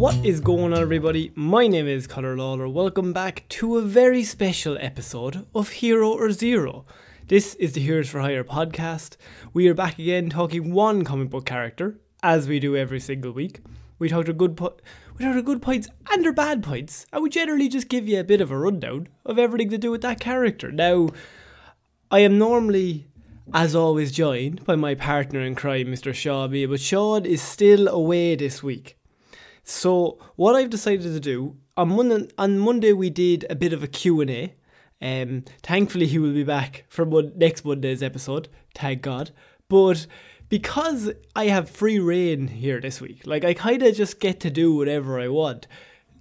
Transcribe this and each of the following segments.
What is going on, everybody? My name is Conor Lawler. Welcome back to a very special episode of Hero or Zero. This is the Heroes for Hire podcast. We are back again talking one comic book character, as we do every single week. We talk to good good points and their bad points, and we generally just give you a bit of a rundown of everything to do with that character. Now, I am normally as always joined by my partner in crime, Mr. Shaw but Shaun is still away this week. So what I've decided to do on Monday, on Monday we did a bit of a Q&A. Um, thankfully he will be back for mon- next Monday's episode. Thank God. But because I have free reign here this week, like I kind of just get to do whatever I want.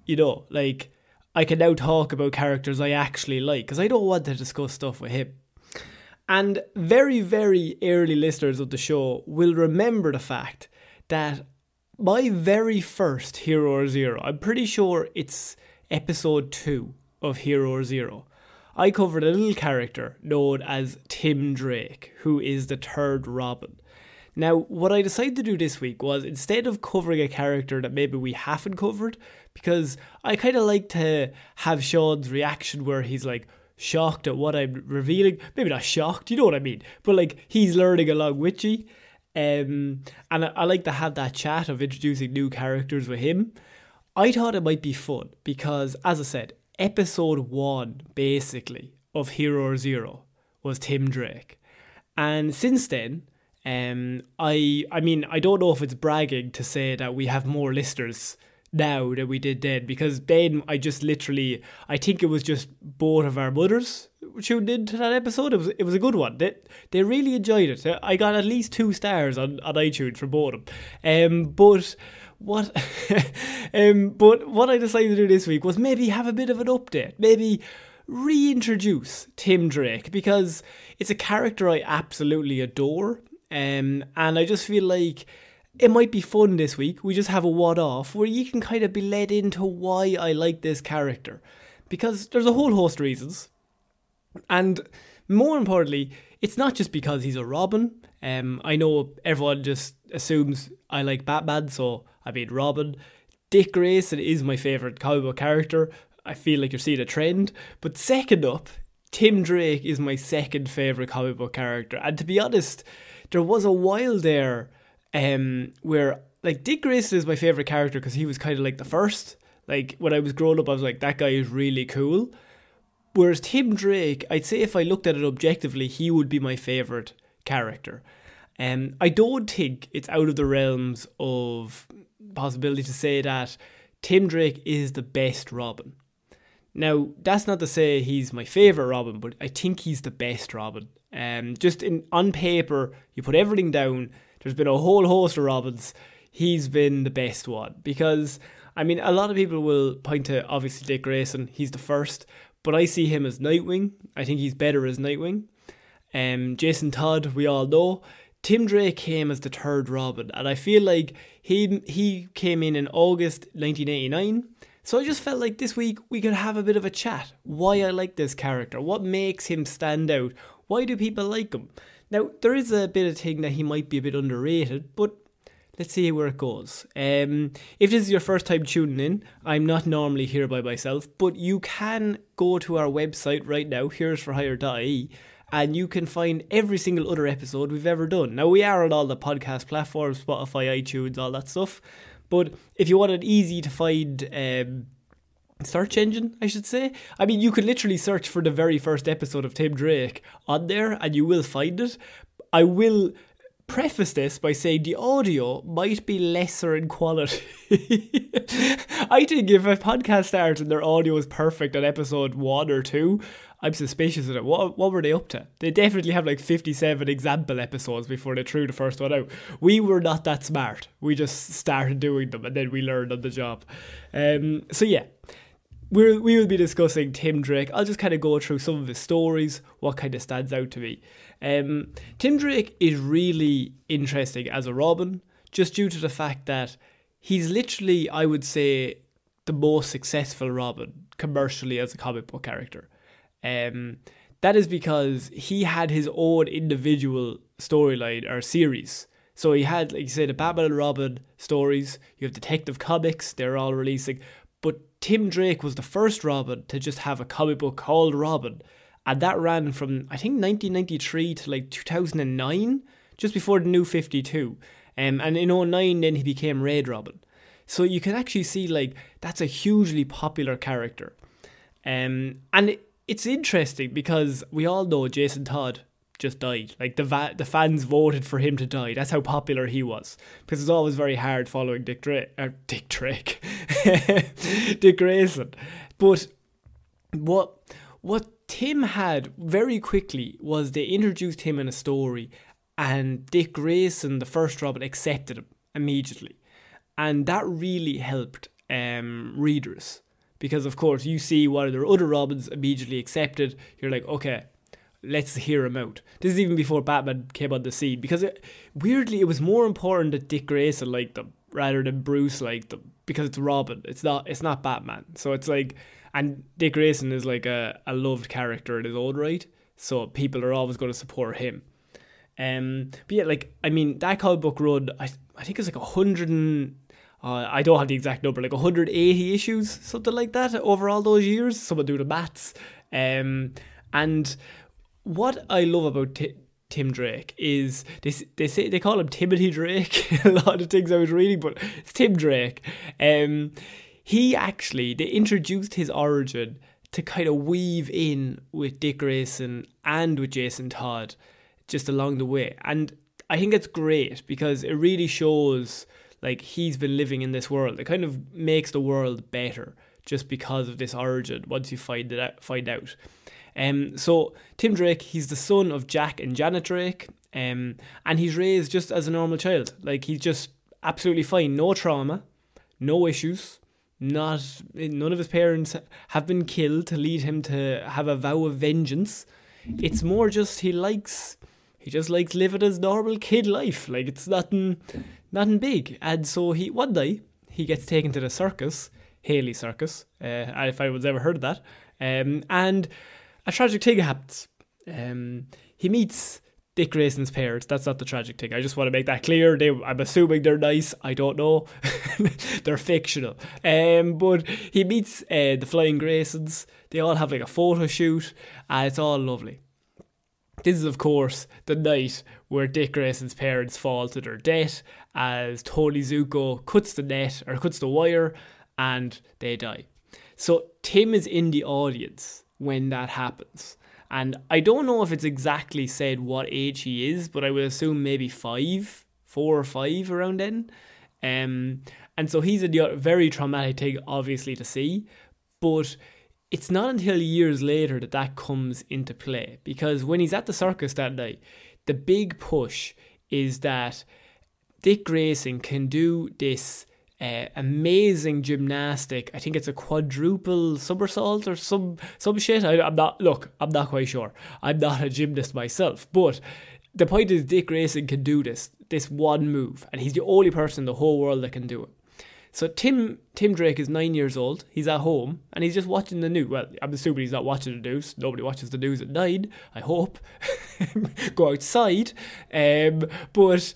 You know, like I can now talk about characters I actually like because I don't want to discuss stuff with him. And very, very early listeners of the show will remember the fact that my very first Hero or Zero, I'm pretty sure it's episode two of Hero or Zero. I covered a little character known as Tim Drake, who is the third Robin. Now, what I decided to do this week was instead of covering a character that maybe we haven't covered, because I kind of like to have Shaun's reaction where he's like shocked at what I'm revealing. Maybe not shocked, you know what I mean, but like he's learning along with you. Um, and I, I like to have that chat of introducing new characters with him. I thought it might be fun because, as I said, episode one basically of Hero Zero was Tim Drake, and since then, um, I I mean I don't know if it's bragging to say that we have more listeners now that we did then because then I just literally I think it was just both of our mothers tuned into that episode. It was it was a good one. They they really enjoyed it. I got at least two stars on, on iTunes for both of them. Um, but what um, but what I decided to do this week was maybe have a bit of an update. Maybe reintroduce Tim Drake because it's a character I absolutely adore. Um, and I just feel like it might be fun this week. We just have a what off where you can kind of be led into why I like this character. Because there's a whole host of reasons. And more importantly, it's not just because he's a Robin. Um, I know everyone just assumes I like Batman, so I mean Robin. Dick Grayson is my favourite book character. I feel like you're seeing a trend. But second up, Tim Drake is my second favourite comic book character. And to be honest, there was a while there um, where like Dick Grayson is my favourite character because he was kind of like the first. Like when I was growing up, I was like, that guy is really cool. Whereas Tim Drake, I'd say if I looked at it objectively, he would be my favourite character. Um, I don't think it's out of the realms of possibility to say that Tim Drake is the best Robin. Now, that's not to say he's my favourite Robin, but I think he's the best Robin. Um, just in on paper, you put everything down. There's been a whole host of Robins. He's been the best one because I mean, a lot of people will point to obviously Dick Grayson. He's the first, but I see him as Nightwing. I think he's better as Nightwing. Um, Jason Todd, we all know. Tim Drake came as the third Robin, and I feel like he he came in in August 1989. So I just felt like this week we could have a bit of a chat. Why I like this character, what makes him stand out, why do people like him? Now there is a bit of thing that he might be a bit underrated, but let's see where it goes. Um, if this is your first time tuning in, I'm not normally here by myself, but you can go to our website right now, heroesforhire.ie, and you can find every single other episode we've ever done. Now, we are on all the podcast platforms Spotify, iTunes, all that stuff. But if you want it easy to find um, search engine, I should say, I mean, you could literally search for the very first episode of Tim Drake on there and you will find it. I will preface this by saying the audio might be lesser in quality. I think if a podcast starts and their audio is perfect on episode one or two, I'm suspicious of it. What what were they up to? They definitely have like 57 example episodes before they threw the first one out. We were not that smart. We just started doing them and then we learned on the job. Um, so yeah. We're, we will be discussing Tim Drake. I'll just kind of go through some of his stories, what kind of stands out to me. Um, Tim Drake is really interesting as a Robin, just due to the fact that he's literally, I would say, the most successful Robin commercially as a comic book character. Um, that is because he had his own individual storyline or series. So he had, like you say, the Batman and Robin stories. You have Detective Comics; they're all releasing. But Tim Drake was the first Robin to just have a comic book called Robin, and that ran from I think 1993 to like 2009, just before the New 52. Um, and in 09 then he became Red Robin. So you can actually see like that's a hugely popular character. Um, and it, it's interesting because we all know Jason Todd just died. Like the va- the fans voted for him to die. That's how popular he was. Because it's always very hard following Dick Drake. Uh, Dick Drake, Dick Grayson. But what what Tim had very quickly was they introduced him in a story, and Dick Grayson, the first Robin, accepted him immediately, and that really helped um, readers because of course you see one of their other Robins immediately accepted. You're like, okay, let's hear him out. This is even before Batman came on the scene because it, weirdly it was more important that Dick Grayson liked them rather than Bruce liked them because it's Robin. It's not it's not Batman. So it's like and Dick Grayson is like a, a loved character in his own right. So people are always going to support him. Um, but yeah, like I mean that comic book run, I I think it's like a hundred and uh, I don't have the exact number, like 180 issues, something like that, over all those years. Someone do the maths. Um, and what I love about T- Tim Drake is they they say they call him Timothy Drake. a lot of things I was reading, but it's Tim Drake. Um, he actually they introduced his origin to kind of weave in with Dick Grayson and with Jason Todd just along the way, and I think it's great because it really shows like he's been living in this world. It kind of makes the world better just because of this origin once you find it find out. Um, so Tim Drake, he's the son of Jack and Janet Drake, um, and he's raised just as a normal child. Like he's just absolutely fine, no trauma, no issues. Not none of his parents have been killed to lead him to have a vow of vengeance. It's more just he likes he just likes living his normal kid life. Like it's nothing nothing big. And so he one day he gets taken to the circus, Haly Circus, uh, if I was ever heard of that. Um, and a tragic thing happens. Um, he meets Dick Grayson's parents. That's not the tragic thing. I just want to make that clear. They, I'm assuming they're nice. I don't know. they're fictional. Um, but he meets uh, the Flying Graysons. They all have like a photo shoot, and it's all lovely. This is, of course, the night where Dick Grayson's parents fall to their death as Tony Zucco cuts the net or cuts the wire and they die. So Tim is in the audience when that happens. And I don't know if it's exactly said what age he is, but I would assume maybe five, four or five around then. Um, and so he's a very traumatic thing, obviously, to see. But it's not until years later that that comes into play. Because when he's at the circus that night, the big push is that Dick Grayson can do this uh, amazing gymnastic. I think it's a quadruple somersault or some some shit. I, am not. Look, I'm not quite sure. I'm not a gymnast myself, but the point is, Dick Grayson can do this this one move, and he's the only person in the whole world that can do it. So Tim Tim Drake is nine years old. He's at home and he's just watching the news. Well, I'm assuming he's not watching the news. Nobody watches the news at nine. I hope. Go outside. Um, but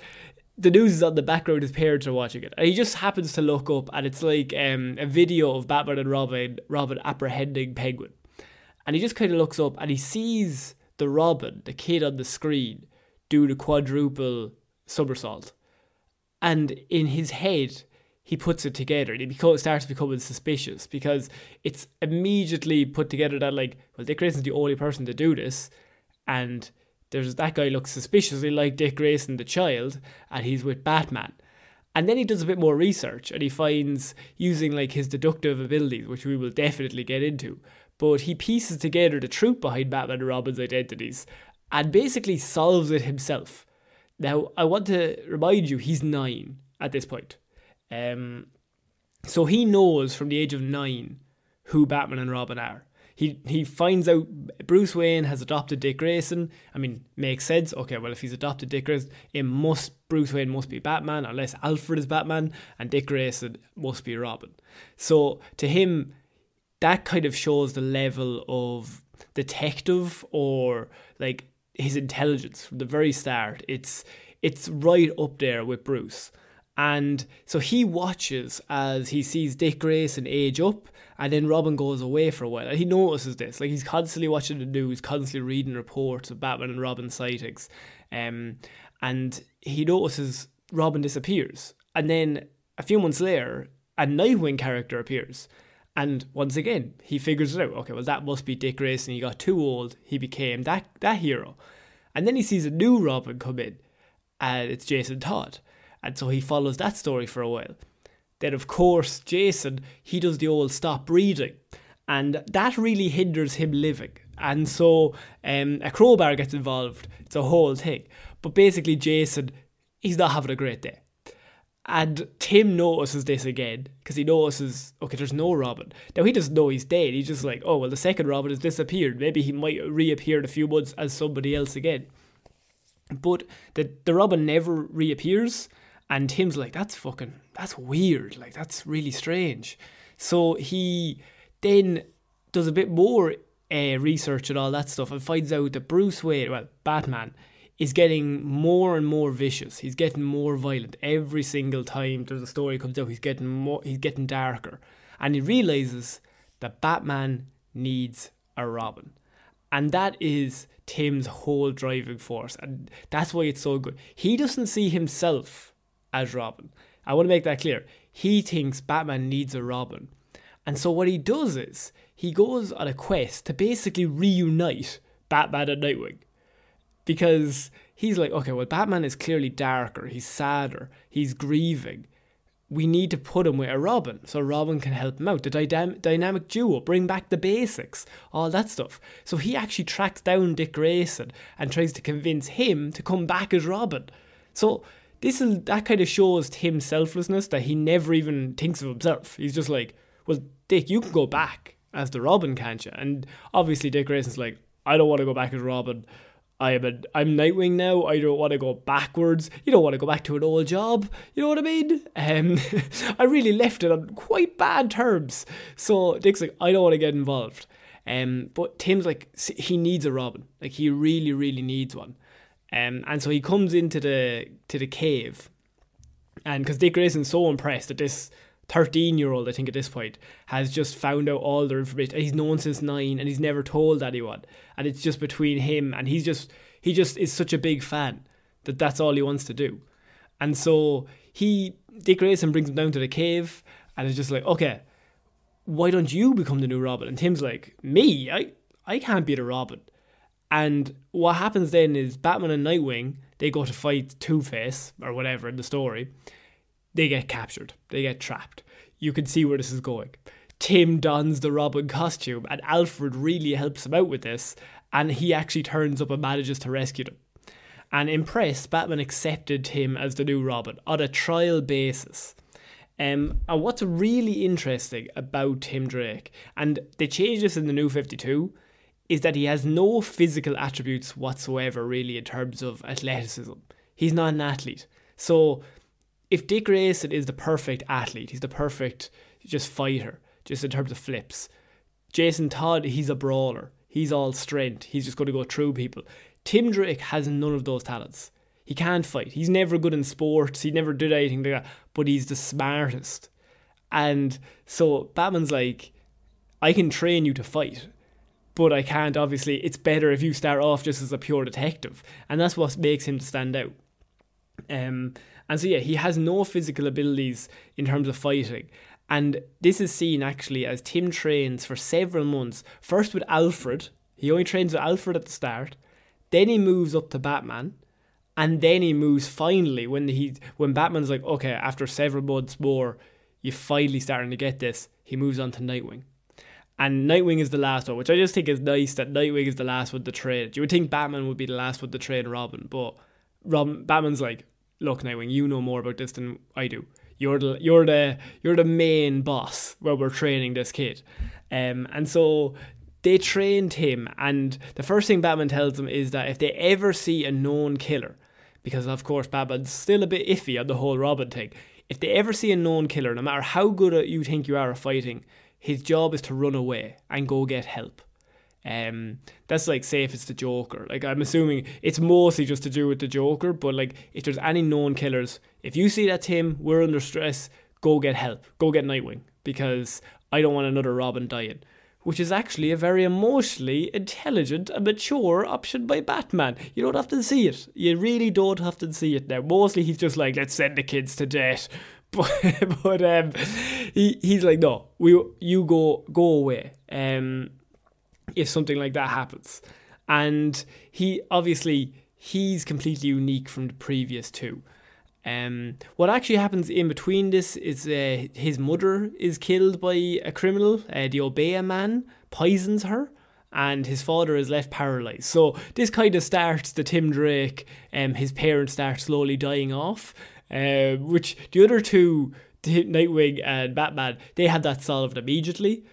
the news is on the background, his parents are watching it. And he just happens to look up and it's like um, a video of Batman and Robin, Robin apprehending Penguin. And he just kind of looks up and he sees the Robin, the kid on the screen, do the quadruple somersault. And in his head, he puts it together and he becomes, starts becoming suspicious because it's immediately put together that, like, well, Dick Grayson's the only person to do this. And there's that guy looks suspiciously like Dick Grayson, the child, and he's with Batman. And then he does a bit more research and he finds using like his deductive abilities, which we will definitely get into. But he pieces together the truth behind Batman and Robin's identities and basically solves it himself. Now, I want to remind you, he's nine at this point. Um, so he knows from the age of nine who Batman and Robin are he he finds out Bruce Wayne has adopted Dick Grayson. I mean, makes sense. Okay, well, if he's adopted Dick Grayson, it must Bruce Wayne must be Batman, unless Alfred is Batman, and Dick Grayson must be Robin. So to him, that kind of shows the level of detective or like his intelligence from the very start. It's it's right up there with Bruce. And so he watches as he sees Dick Grayson age up and then Robin goes away for a while. And he notices this. Like he's constantly watching the news, constantly reading reports of Batman and Robin sightings. Um, and he notices Robin disappears. And then a few months later, a Nightwing character appears. And once again, he figures it out. Okay, well, that must be Dick Grayson. He got too old. He became that, that hero. And then he sees a new Robin come in, and it's Jason Todd. And so he follows that story for a while. Then, of course, Jason, he does the old stop breathing. And that really hinders him living. And so um, a crowbar gets involved. It's a whole thing. But basically, Jason, he's not having a great day. And Tim notices this again because he notices, okay, there's no Robin. Now, he doesn't know he's dead. He's just like, oh, well, the second Robin has disappeared. Maybe he might reappear in a few months as somebody else again. But the, the Robin never reappears. And Tim's like, that's fucking, that's weird. Like, that's really strange. So he then does a bit more uh, research and all that stuff and finds out that Bruce Wayne, well, Batman, is getting more and more vicious. He's getting more violent every single time there's a story comes out. He's getting more. He's getting darker, and he realizes that Batman needs a Robin, and that is Tim's whole driving force, and that's why it's so good. He doesn't see himself as Robin. I want to make that clear. He thinks Batman needs a Robin. And so what he does is he goes on a quest to basically reunite Batman and Nightwing. Because he's like, okay, well, Batman is clearly darker, he's sadder, he's grieving. We need to put him with a Robin so Robin can help him out. The dynam- dynamic duo, bring back the basics, all that stuff. So he actually tracks down Dick Grayson and tries to convince him to come back as Robin. So this is that kind of shows Tim's selflessness that he never even thinks of himself. He's just like, well, Dick, you can go back as the Robin, can't you? And obviously, Dick Grayson's like, I don't want to go back as Robin. I am a, I'm Nightwing now. I don't want to go backwards. You don't want to go back to an old job. You know what I mean? Um, I really left it on quite bad terms. So Dick's like, I don't want to get involved. Um, but Tim's like he needs a Robin, like he really, really needs one. Um, and so he comes into the to the cave, and because Dick Grayson's so impressed that this 13 year old, I think at this point, has just found out all the information. He's known since nine and he's never told anyone. And it's just between him and he's just, he just is such a big fan that that's all he wants to do. And so he, Dick Grayson brings him down to the cave and is just like, okay, why don't you become the new Robin? And Tim's like, me? I, I can't be the Robin. And what happens then is Batman and Nightwing, they go to fight Two Face or whatever in the story. They get captured, they get trapped. You can see where this is going. Tim dons the Robin costume, and Alfred really helps him out with this, and he actually turns up and manages to rescue them. And impressed, Batman accepted him as the new Robin on a trial basis. Um, and what's really interesting about Tim Drake, and they changed this in the new 52, is that he has no physical attributes whatsoever, really, in terms of athleticism. He's not an athlete. So, if Dick Grayson is the perfect athlete, he's the perfect just fighter, just in terms of flips. Jason Todd, he's a brawler. He's all strength. He's just going to go through people. Tim Drake has none of those talents. He can't fight. He's never good in sports. He never did anything like that. But he's the smartest. And so Batman's like, I can train you to fight, but I can't. Obviously, it's better if you start off just as a pure detective, and that's what makes him stand out. Um, and so yeah, he has no physical abilities in terms of fighting. And this is seen actually as Tim trains for several months. First with Alfred, he only trains with Alfred at the start. Then he moves up to Batman, and then he moves finally when he when Batman's like, okay, after several months more, you're finally starting to get this. He moves on to Nightwing, and Nightwing is the last one, which I just think is nice that Nightwing is the last one to trade. You would think Batman would be the last one to trade Robin, but Robin Batman's like, look, Nightwing, you know more about this than I do. You're the you're the you're the main boss where we're training this kid, um, and so they trained him. And the first thing Batman tells them is that if they ever see a known killer, because of course Batman's still a bit iffy on the whole Robin thing. If they ever see a known killer, no matter how good you think you are at fighting, his job is to run away and go get help. Um, that's like say if it's the Joker. Like I'm assuming it's mostly just to do with the Joker, but like if there's any known killers, if you see that Tim, we're under stress, go get help. Go get Nightwing because I don't want another Robin dying which is actually a very emotionally intelligent and mature option by Batman. You don't often see it. You really don't often see it now. Mostly he's just like, let's send the kids to death. But, but um, he, he's like, no, we you go go away. Um, if something like that happens, and he obviously he's completely unique from the previous two. Um, what actually happens in between this is uh, his mother is killed by a criminal. Uh, the Obeah man poisons her, and his father is left paralyzed. So this kind of starts the Tim Drake. Um, his parents start slowly dying off, uh, which the other two, Nightwing and Batman, they had that solved immediately.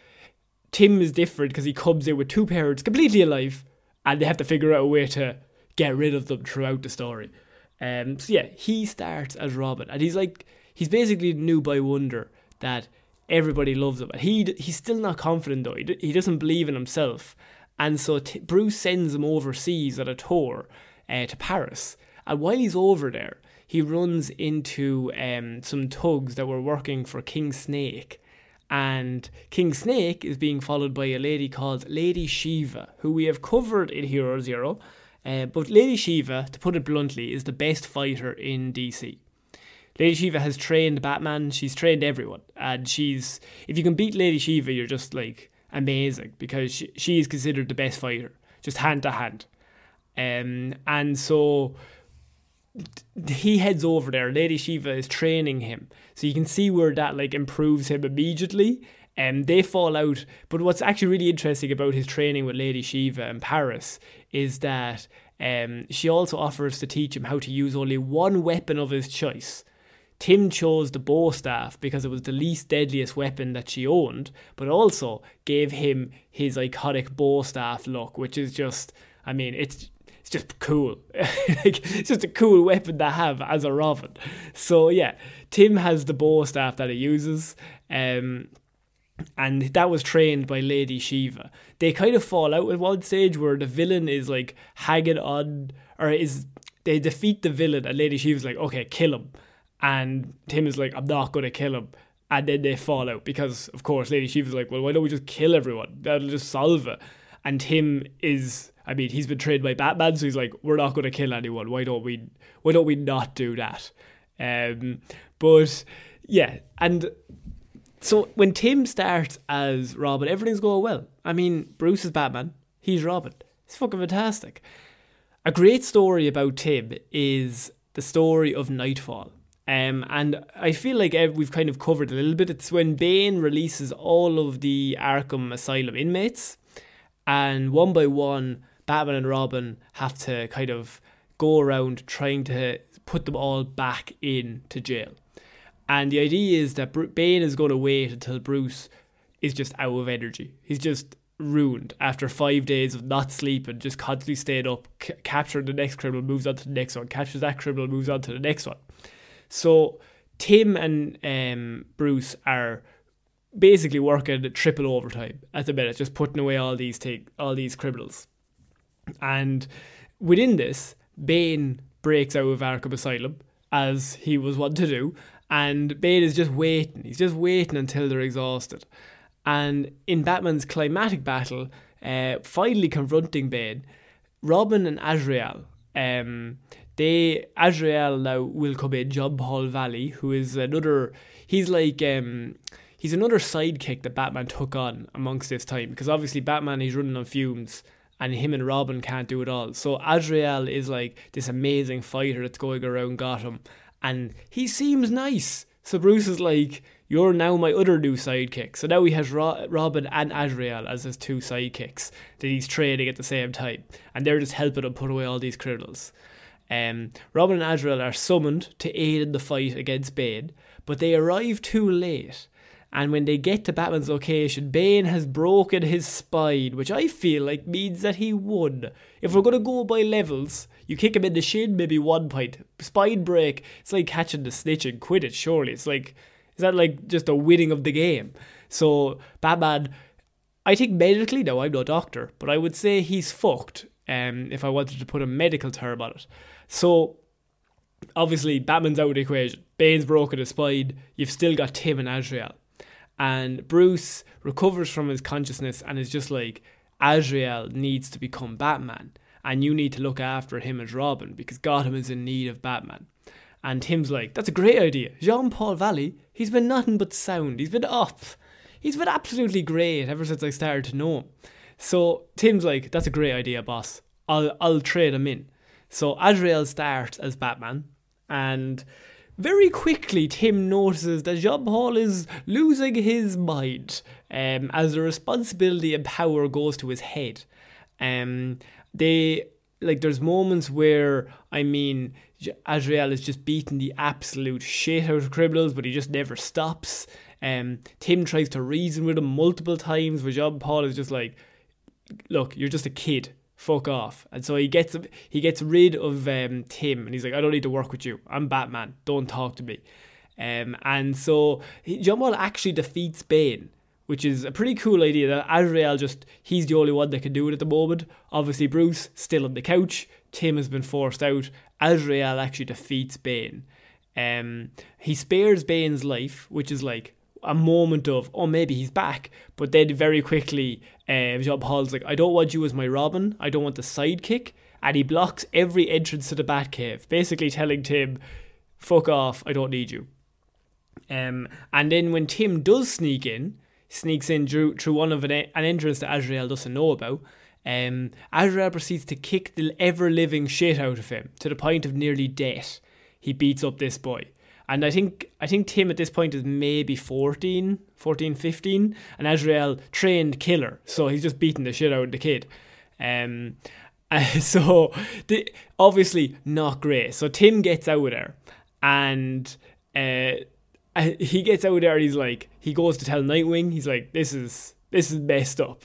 Tim is different because he comes in with two parents completely alive, and they have to figure out a way to get rid of them throughout the story. Um, so yeah, he starts as Robin, and he's like he's basically new boy wonder that everybody loves him. And he he's still not confident though. He, he doesn't believe in himself, and so t- Bruce sends him overseas on a tour uh, to Paris. And while he's over there, he runs into um, some thugs that were working for King Snake. And King Snake is being followed by a lady called Lady Shiva, who we have covered in Hero Zero. Uh, but Lady Shiva, to put it bluntly, is the best fighter in DC. Lady Shiva has trained Batman, she's trained everyone. And she's, if you can beat Lady Shiva, you're just like amazing because she, she is considered the best fighter, just hand to hand. Um, and so he heads over there. Lady Shiva is training him, so you can see where that like improves him immediately. And um, they fall out. But what's actually really interesting about his training with Lady Shiva in Paris is that um, she also offers to teach him how to use only one weapon of his choice. Tim chose the bow staff because it was the least deadliest weapon that she owned, but also gave him his iconic bow staff look, which is just, I mean, it's it's just cool. like, it's just a cool weapon to have as a Robin. So yeah, Tim has the bow staff that he uses. Um, and that was trained by Lady Shiva. They kind of fall out at one stage where the villain is like hanging on, or is they defeat the villain, and Lady Shiva's like, okay, kill him, and Tim is like, I'm not gonna kill him, and then they fall out because, of course, Lady Shiva's like, well, why don't we just kill everyone? That'll just solve it. And Tim is, I mean, he's been trained by Batman, so he's like, we're not gonna kill anyone. Why don't we? Why don't we not do that? Um, but yeah, and so when Tim starts as Robin, everything's going well. I mean, Bruce is Batman, he's Robin. It's fucking fantastic. A great story about Tim is the story of Knightfall. Um, and I feel like we've kind of covered a little bit. It's when Bane releases all of the Arkham Asylum inmates, and one by one, Batman and Robin have to kind of go around trying to put them all back into jail. And the idea is that Bane is going to wait until Bruce is just out of energy. He's just ruined after five days of not sleeping, just constantly staying up, c- capturing the next criminal, moves on to the next one, captures that criminal, moves on to the next one. So Tim and um, Bruce are basically working triple overtime at the minute, just putting away all these take all these criminals. And within this, Bane breaks out of Arkham Asylum as he was wont to do, and Bane is just waiting. He's just waiting until they're exhausted. And in Batman's climatic battle, uh, finally confronting Bane, Robin and Azrael, um, they Azrael now will come in. John Paul Valley, who is another, he's like um, he's another sidekick that Batman took on amongst this time because obviously Batman he's running on fumes and him and Robin can't do it all. So Azrael is like this amazing fighter that's going around Gotham and he seems nice. So Bruce is like, You're now my other new sidekick. So now he has Ro- Robin and Azrael as his two sidekicks that he's training at the same time. And they're just helping him put away all these criminals. Um, Robin and Azrael are summoned to aid in the fight against Bane, but they arrive too late. And when they get to Batman's location, Bane has broken his spine, which I feel like means that he won. If we're going to go by levels, you kick him in the shin, maybe one point. Spine break, it's like catching the snitch and Quidditch, surely. It's like, is that like just a winning of the game? So, Batman, I think medically, now I'm no doctor, but I would say he's fucked um, if I wanted to put a medical term on it. So, obviously, Batman's out of the equation. Bane's broken his spine. You've still got Tim and Azrael. And Bruce recovers from his consciousness and is just like, Azrael needs to become Batman and you need to look after him as Robin because Gotham is in need of Batman. And Tim's like, that's a great idea. Jean Paul Valley, he's been nothing but sound. He's been up. He's been absolutely great ever since I started to know him. So Tim's like, that's a great idea, boss. I'll I'll trade him in. So Azrael starts as Batman, and very quickly Tim notices that Jean Paul is losing his mind um, as the responsibility and power goes to his head. Um, they like there's moments where I mean Azrael is just beating the absolute shit out of criminals, but he just never stops. Um, Tim tries to reason with him multiple times, but Jean Paul is just like, "Look, you're just a kid. Fuck off." And so he gets he gets rid of um, Tim, and he's like, "I don't need to work with you. I'm Batman. Don't talk to me." Um, and so Jean Paul actually defeats Bane which is a pretty cool idea that Azrael just, he's the only one that can do it at the moment. Obviously, Bruce still on the couch. Tim has been forced out. Azrael actually defeats Bane. Um, he spares Bane's life, which is like a moment of, oh, maybe he's back. But then very quickly, uh, Jean Paul's like, I don't want you as my Robin. I don't want the sidekick. And he blocks every entrance to the Batcave, basically telling Tim, fuck off, I don't need you. Um, and then when Tim does sneak in, sneaks in through, through one of an, an entrance that Azrael doesn't know about. Um, Azrael proceeds to kick the ever living shit out of him to the point of nearly death. He beats up this boy. And I think I think Tim at this point is maybe 14, 14, 15, and Azrael trained killer, so he's just beating the shit out of the kid. Um, uh, so the, obviously not great. So Tim gets out of there, and uh, he gets out of there and he's like, he goes to tell Nightwing, he's like, this is this is messed up.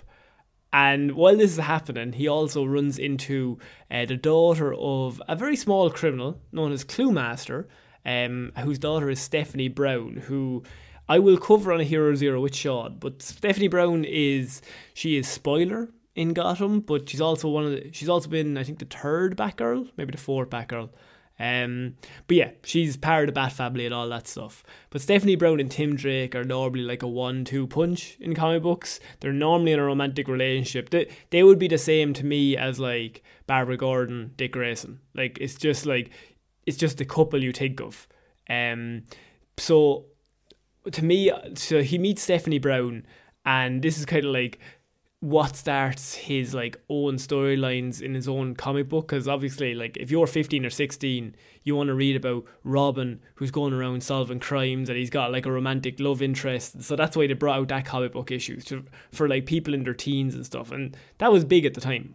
And while this is happening, he also runs into uh, the daughter of a very small criminal known as Cluemaster, um, whose daughter is Stephanie Brown, who I will cover on a Hero Zero with Shaun, but Stephanie Brown is she is spoiler in Gotham, but she's also one of the, she's also been I think the third Batgirl, maybe the fourth Batgirl. Um, but yeah, she's part of the Bat family and all that stuff. But Stephanie Brown and Tim Drake are normally like a one-two punch in comic books. They're normally in a romantic relationship. They they would be the same to me as like Barbara Gordon, Dick Grayson. Like it's just like it's just the couple you think of. Um, so to me, so he meets Stephanie Brown, and this is kind of like what starts his like own storylines in his own comic book because obviously like if you're 15 or 16 you want to read about robin who's going around solving crimes and he's got like a romantic love interest so that's why they brought out that comic book issues to, for like people in their teens and stuff and that was big at the time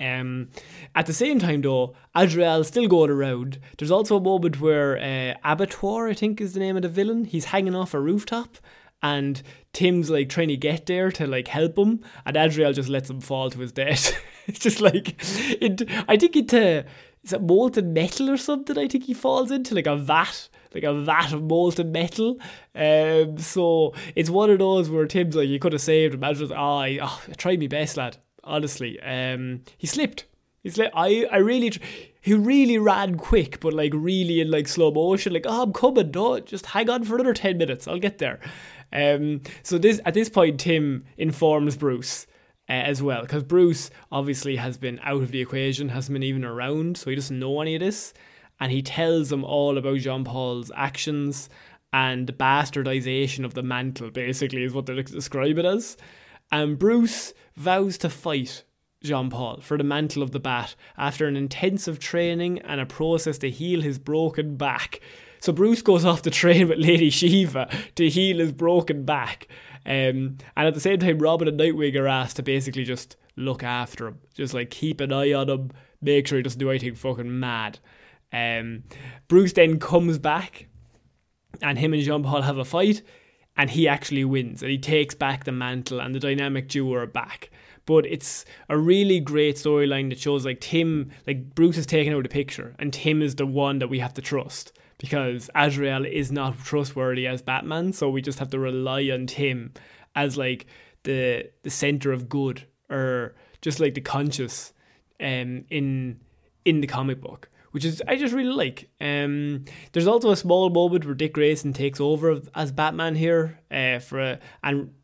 um, at the same time, though, Azrael's still going around. There's also a moment where uh, Abattoir, I think, is the name of the villain. He's hanging off a rooftop, and Tim's like trying to get there to like help him, and Azrael just lets him fall to his death. it's just like it. I think it uh, molten metal or something. I think he falls into like a vat, like a vat of molten metal. Um, so it's one of those where Tim's like, you could have saved him. Azrael's like, oh, I, oh, I tried my best, lad. Honestly, um, he slipped. He slipped. I, I really. he really ran quick, but like really in like slow motion. Like, oh, I'm coming. No, just hang on for another ten minutes. I'll get there. Um, so this at this point, Tim informs Bruce. Uh, as well, because Bruce obviously has been out of the equation, hasn't been even around, so he doesn't know any of this. And he tells him all about Jean Paul's actions and the bastardization of the mantle, basically, is what they describe it as. And Bruce vows to fight Jean Paul for the mantle of the bat after an intensive training and a process to heal his broken back. So Bruce goes off to train with Lady Shiva to heal his broken back. Um, and at the same time, Robin and Nightwing are asked to basically just look after him, just like keep an eye on him, make sure he doesn't do anything fucking mad. Um, Bruce then comes back, and him and Jean Paul have a fight, and he actually wins, and he takes back the mantle, and the dynamic duo are back. But it's a really great storyline that shows like Tim, like Bruce is taken out of the picture, and Tim is the one that we have to trust because Azrael is not trustworthy as Batman, so we just have to rely on Tim as like the the center of good or just like the conscious um in in the comic book which is I just really like. Um, there's also a small moment where Dick Grayson takes over as Batman here uh, for a, and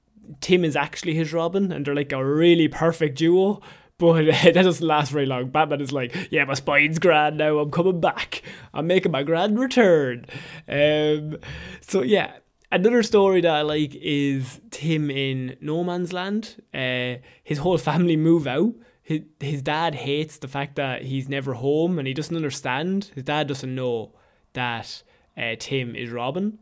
Tim is actually his Robin, and they're like a really perfect duo. But uh, that doesn't last very long. Batman is like, yeah, my spine's grand now. I'm coming back. I'm making my grand return. Um, so yeah, another story that I like is Tim in No Man's Land. Uh, his whole family move out. His, his dad hates the fact that he's never home and he doesn't understand. His dad doesn't know that uh, Tim is Robin.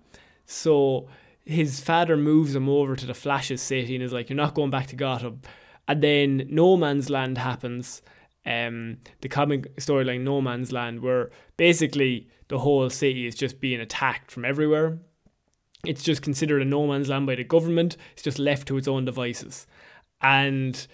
So his father moves him over to the Flash's city and is like, You're not going back to Gotham and then No Man's Land happens. Um, the comic storyline No Man's Land, where basically the whole city is just being attacked from everywhere. It's just considered a no man's land by the government. It's just left to its own devices. And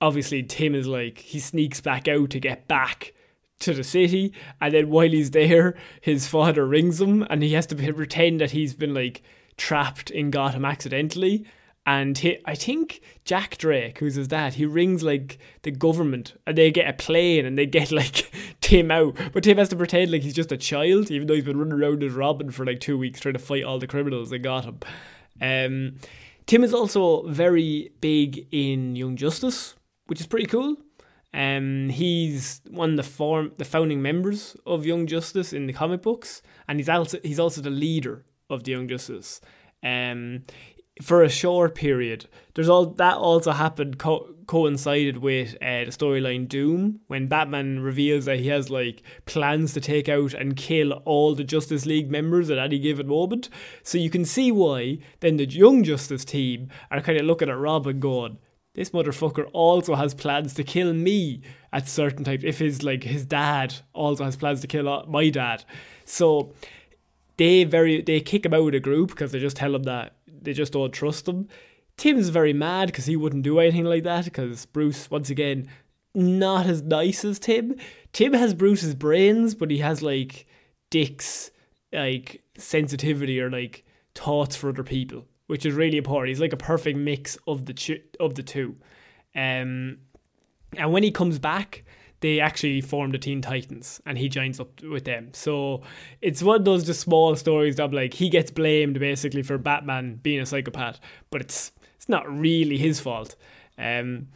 obviously, Tim is like, he sneaks back out to get back to the city. And then while he's there, his father rings him and he has to pretend that he's been like trapped in Gotham accidentally and he, I think Jack Drake, who's his dad, he rings like the government and they get a plane and they get like Tim out. But Tim has to pretend like he's just a child, even though he's been running around as Robin for like two weeks trying to fight all the criminals that got him. Um, Tim is also very big in Young Justice, which is pretty cool. Um, he's one of the form the founding members of Young Justice in the comic books, and he's also he's also the leader of the Young Justice. Um, for a short period. There's all that also happened co- coincided with uh, the storyline Doom when Batman reveals that he has like plans to take out and kill all the Justice League members at any given moment. So you can see why then the Young Justice team are kind of looking at Robin going, this motherfucker also has plans to kill me at certain times. If his like his dad also has plans to kill uh, my dad, so they very they kick him out of the group because they just tell him that they just don't trust him. Tim's very mad because he wouldn't do anything like that because Bruce, once again, not as nice as Tim. Tim has Bruce's brains, but he has like Dick's like sensitivity or like thoughts for other people, which is really important. He's like a perfect mix of the ch- of the two. Um, and when he comes back, they actually form the Teen Titans and he joins up with them. So it's one of those just small stories that like he gets blamed basically for Batman being a psychopath, but it's it's not really his fault. Um,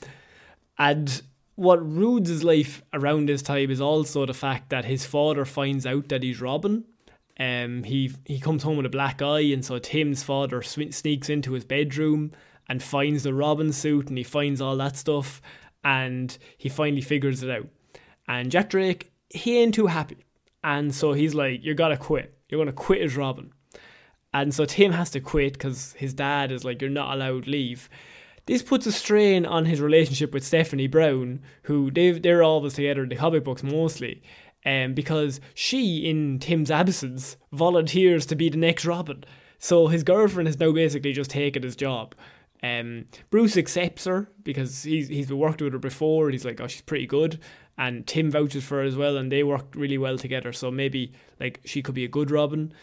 and what ruins his life around this time is also the fact that his father finds out that he's Robin. Um, he he comes home with a black eye, and so Tim's father sneaks into his bedroom and finds the Robin suit, and he finds all that stuff, and he finally figures it out. And Jack Drake, he ain't too happy, and so he's like, "You gotta quit. You're gonna quit as Robin." And so Tim has to quit because his dad is like, "You're not allowed leave." This puts a strain on his relationship with Stephanie Brown, who they they're always together in the comic books mostly, um, because she, in Tim's absence, volunteers to be the next Robin. So his girlfriend has now basically just taken his job. Um, Bruce accepts her because he's he's worked with her before. And he's like, oh, she's pretty good, and Tim vouches for her as well, and they work really well together. So maybe like she could be a good Robin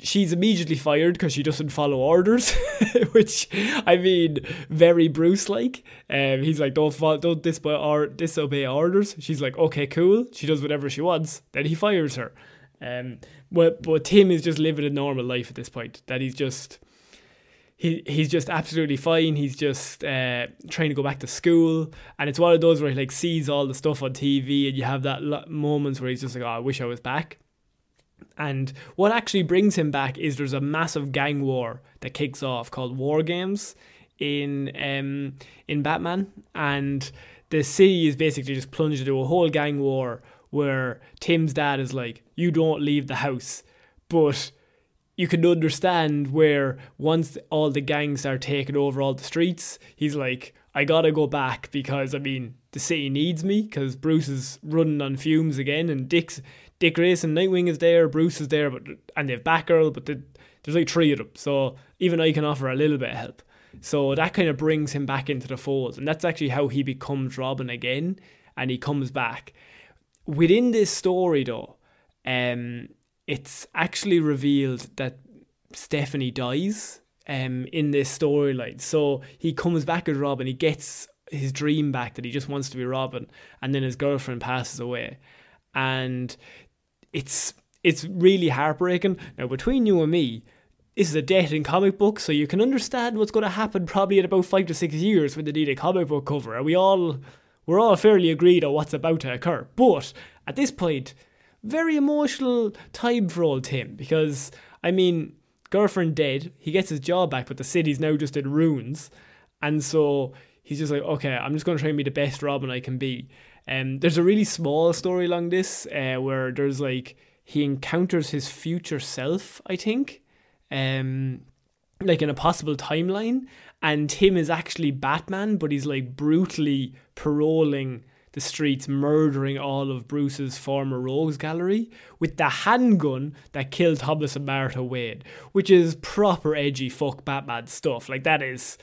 she's immediately fired because she doesn't follow orders, which I mean, very Bruce like. Um, he's like, don't follow, don't disobey, or disobey orders. She's like, okay, cool. She does whatever she wants. Then he fires her. Um, but but Tim is just living a normal life at this point. That he's just. He, he's just absolutely fine. He's just uh, trying to go back to school, and it's one of those where he like sees all the stuff on TV, and you have that moments where he's just like, "Oh, I wish I was back." And what actually brings him back is there's a massive gang war that kicks off called War Games in um, in Batman, and the city is basically just plunged into a whole gang war where Tim's dad is like, "You don't leave the house," but you can understand where once all the gangs are taking over all the streets, he's like, I gotta go back because I mean the city needs me because Bruce is running on fumes again, and Dick's Dick Grayson, Nightwing is there, Bruce is there, but and they've Batgirl, but the, there's like three of them, so even I can offer a little bit of help. So that kind of brings him back into the fold, and that's actually how he becomes Robin again, and he comes back. Within this story, though, um, it's actually revealed that Stephanie dies um, in this storyline. So he comes back as Robin, he gets his dream back that he just wants to be Robin, and then his girlfriend passes away. And it's it's really heartbreaking. Now, between you and me, this is a death in comic books, so you can understand what's going to happen probably in about five to six years when they need a comic book cover. We all we're all fairly agreed on what's about to occur. But at this point, very emotional time for old Tim because I mean, girlfriend dead, he gets his job back, but the city's now just in ruins, and so he's just like, okay, I'm just going to try and be the best Robin I can be. Um, there's a really small story along this uh, where there's like he encounters his future self, I think, um, like in a possible timeline, and Tim is actually Batman, but he's like brutally paroling the streets, murdering all of Bruce's former rogues gallery with the handgun that killed Thomas and Martha Wayne, which is proper edgy fuck Batman stuff. Like that is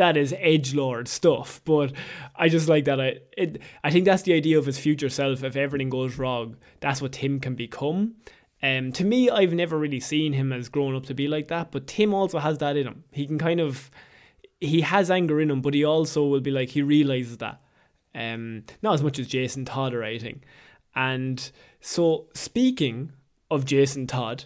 that is edge lord stuff. But I just like that. I it, I think that's the idea of his future self. If everything goes wrong, that's what Tim can become. Um, to me, I've never really seen him as grown up to be like that. But Tim also has that in him. He can kind of he has anger in him, but he also will be like he realizes that. Um, not as much as Jason Todd or anything. And so, speaking of Jason Todd,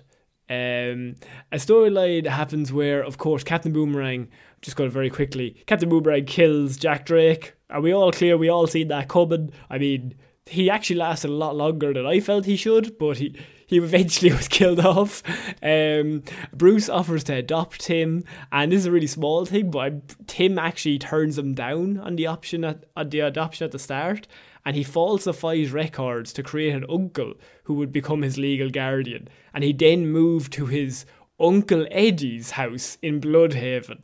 um, a storyline happens where, of course, Captain Boomerang just got it very quickly. Captain Boomerang kills Jack Drake. Are we all clear? We all seen that coming. I mean, he actually lasted a lot longer than I felt he should, but he, he eventually was killed off. Um, Bruce offers to adopt him, and this is a really small thing, but Tim actually turns him down on the option at the adoption at the start, and he falsifies records to create an uncle who would become his legal guardian, and he then moved to his uncle Eddie's house in Blüdhaven.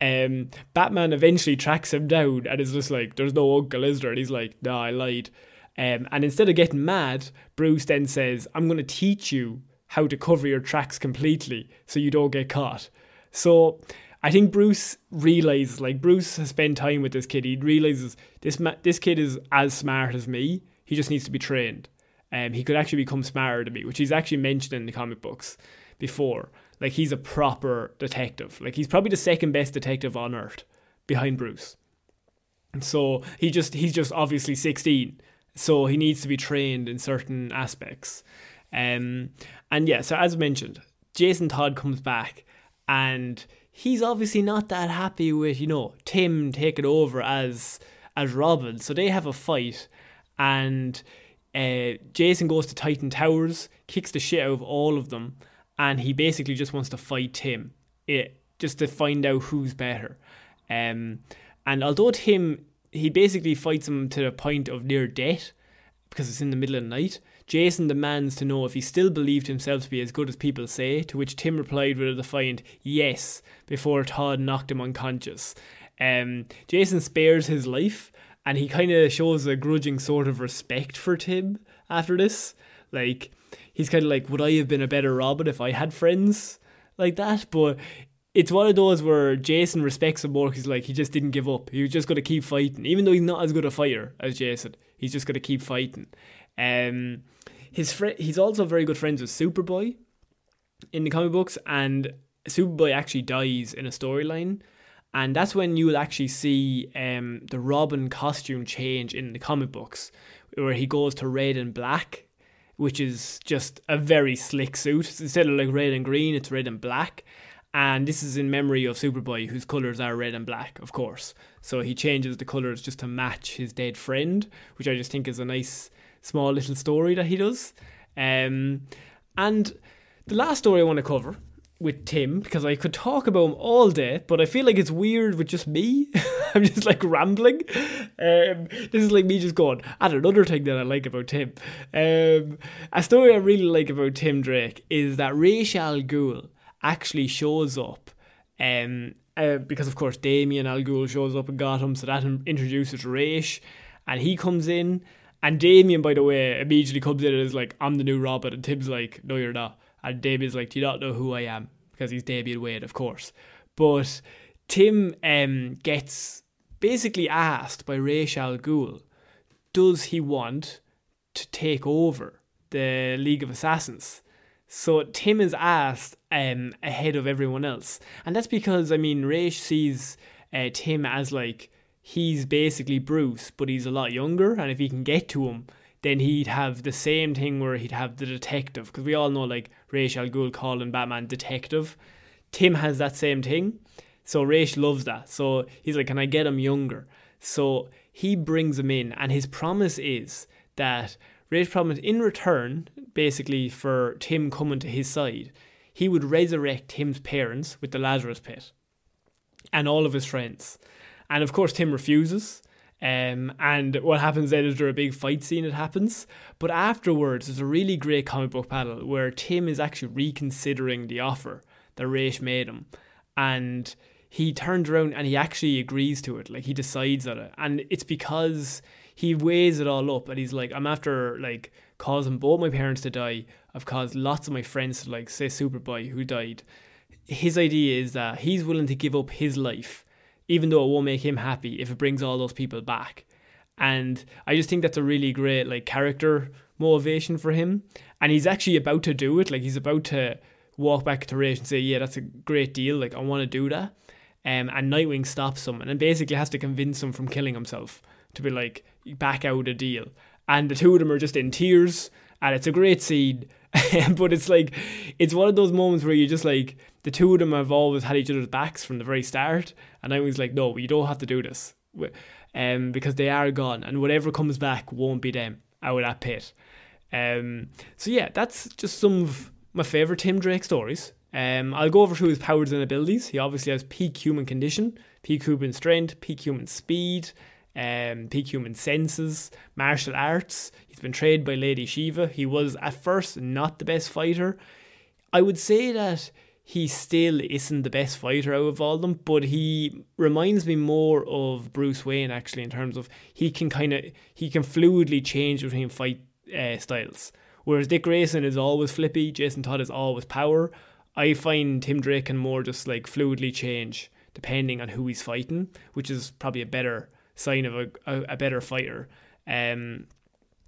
Um, Batman eventually tracks him down and is just like, "There's no uncle, is there?" And he's like, "No, I lied." Um, and instead of getting mad, Bruce then says, "I'm going to teach you how to cover your tracks completely so you don't get caught." So I think Bruce realizes, like Bruce has spent time with this kid. He realizes this ma- this kid is as smart as me. He just needs to be trained. Um, he could actually become smarter than me, which he's actually mentioned in the comic books before. Like he's a proper detective. Like he's probably the second best detective on earth behind Bruce. And So he just he's just obviously 16. So he needs to be trained in certain aspects. Um and yeah, so as mentioned, Jason Todd comes back and he's obviously not that happy with, you know, Tim taking over as as Robin. So they have a fight and uh, Jason goes to Titan Towers, kicks the shit out of all of them, and he basically just wants to fight Tim, it, just to find out who's better. Um, and although Tim, he basically fights him to the point of near death because it's in the middle of the night. Jason demands to know if he still believed himself to be as good as people say, to which Tim replied with a defiant yes before Todd knocked him unconscious. Um, Jason spares his life and he kind of shows a grudging sort of respect for Tim after this. Like, he's kind of like, would I have been a better Robin if I had friends like that? But it's one of those where Jason respects him more because like he just didn't give up. He was just going to keep fighting, even though he's not as good a fighter as Jason. He's just going to keep fighting. Um, his fr- he's also very good friends with Superboy in the comic books, and Superboy actually dies in a storyline, and that's when you will actually see um, the Robin costume change in the comic books, where he goes to red and black, which is just a very slick suit. Instead of like red and green, it's red and black. And this is in memory of Superboy, whose colours are red and black, of course. So he changes the colours just to match his dead friend, which I just think is a nice small little story that he does. Um, and the last story I want to cover with Tim because I could talk about him all day, but I feel like it's weird with just me. I'm just like rambling. Um, this is like me just going, and another thing that I like about Tim. Um, a story I really like about Tim Drake is that Ra's al Ghul actually shows up. Um, uh, because of course Damian Al Ghul shows up in Gotham, so that introduces Ra's, and he comes in. And Damian, by the way, immediately comes in and is like, I'm the new Robin. And Tim's like, No, you're not. And Damian's like, Do you not know who I am? Because he's Damian Wayne, of course. But Tim um, gets basically asked by Ra's al Ghul, does he want to take over the League of Assassins? So Tim is asked um, ahead of everyone else. And that's because, I mean, Ra's sees uh, Tim as like, he's basically Bruce, but he's a lot younger. And if he can get to him, then he'd have the same thing where he'd have the detective because we all know like Ra's al Ghul calling Batman detective. Tim has that same thing, so Ra's loves that. So he's like, "Can I get him younger?" So he brings him in, and his promise is that Ra's promise in return, basically for Tim coming to his side, he would resurrect Tim's parents with the Lazarus Pit, and all of his friends. And of course, Tim refuses um, and what happens then is there a big fight scene that happens. But afterwards, there's a really great comic book panel where Tim is actually reconsidering the offer that Ra's made him. And he turns around and he actually agrees to it. Like he decides on it. And it's because he weighs it all up and he's like, I'm after like causing both my parents to die. I've caused lots of my friends to like say Superboy who died. His idea is that he's willing to give up his life even though it won't make him happy if it brings all those people back. And I just think that's a really great like character motivation for him. And he's actually about to do it. Like he's about to walk back to Ra's and say, "Yeah, that's a great deal. Like I want to do that." Um, and Nightwing stops him and basically has to convince him from killing himself to be like back out a deal. And the two of them are just in tears, and it's a great scene. but it's like it's one of those moments where you just like the two of them have always had each other's backs from the very start, and I was like, no, you don't have to do this, um, because they are gone, and whatever comes back won't be them out of that pit. Um, so yeah, that's just some of my favorite Tim Drake stories. Um, I'll go over through his powers and abilities. He obviously has peak human condition, peak human strength, peak human speed, um, peak human senses, martial arts. He's been trained by Lady Shiva. He was at first not the best fighter. I would say that he still isn't the best fighter out of all them, but he reminds me more of Bruce Wayne actually in terms of he can kind of he can fluidly change between fight uh, styles. Whereas Dick Grayson is always flippy, Jason Todd is always power. I find Tim Drake can more just like fluidly change depending on who he's fighting, which is probably a better sign of a, a, a better fighter. Um,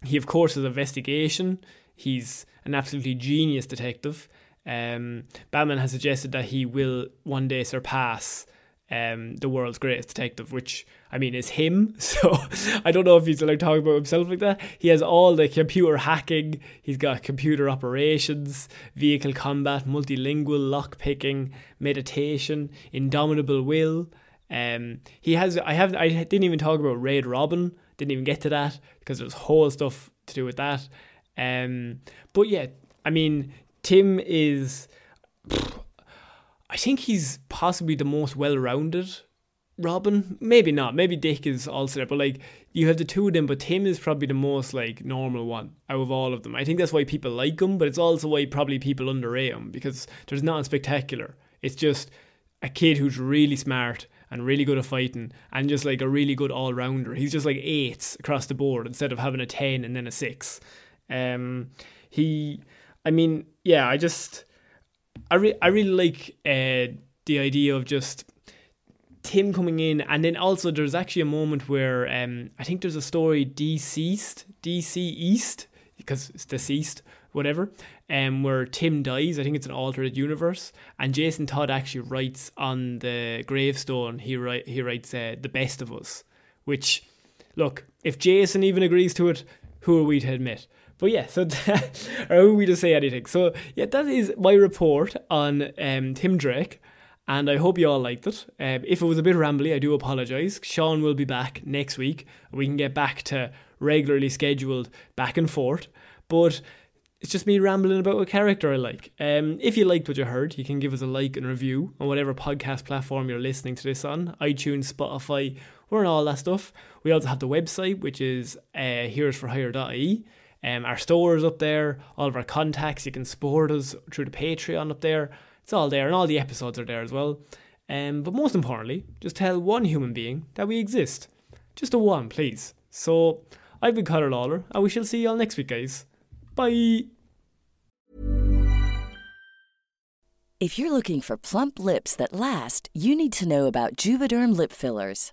he of course is investigation. He's an absolutely genius detective. Um, Batman has suggested that he will one day surpass um, the world's greatest detective, which I mean is him. So I don't know if he's like talking about himself like that. He has all the computer hacking. He's got computer operations, vehicle combat, multilingual lock picking, meditation, indomitable will. Um, he has. I have. I didn't even talk about Red Robin. Didn't even get to that because there's whole stuff to do with that. Um, but yeah, I mean, Tim is. I think he's possibly the most well-rounded Robin. Maybe not. Maybe Dick is also there, but like you have the two of them, but Tim is probably the most like normal one out of all of them. I think that's why people like him, but it's also why probably people underrate him because there's nothing spectacular. It's just a kid who's really smart and really good at fighting and just like a really good all rounder. He's just like eights across the board instead of having a ten and then a six. Um, he, I mean, yeah, I just, I re- I really like uh, the idea of just Tim coming in, and then also there's actually a moment where um, I think there's a story DCeased, DC East because it's deceased, whatever, um, where Tim dies. I think it's an alternate universe, and Jason Todd actually writes on the gravestone. He write he writes uh, the best of us, which look if Jason even agrees to it, who are we to admit? But yeah, so that, are we to say anything? So yeah, that is my report on um, Tim Drake and I hope you all liked it. Um, if it was a bit rambly, I do apologise. Shaun will be back next week. We can get back to regularly scheduled back and forth. But it's just me rambling about a character I like. Um, if you liked what you heard, you can give us a like and review on whatever podcast platform you're listening to this on iTunes, Spotify, we're on all that stuff. We also have the website, which is uh, heroesforhire.ie. Um, our store is up there, all of our contacts. You can support us through the Patreon up there. It's all there, and all the episodes are there as well. Um, but most importantly, just tell one human being that we exist. Just a one, please. So, I've been Conor Lawler, and we shall see you all next week, guys. Bye! If you're looking for plump lips that last, you need to know about Juvederm lip fillers.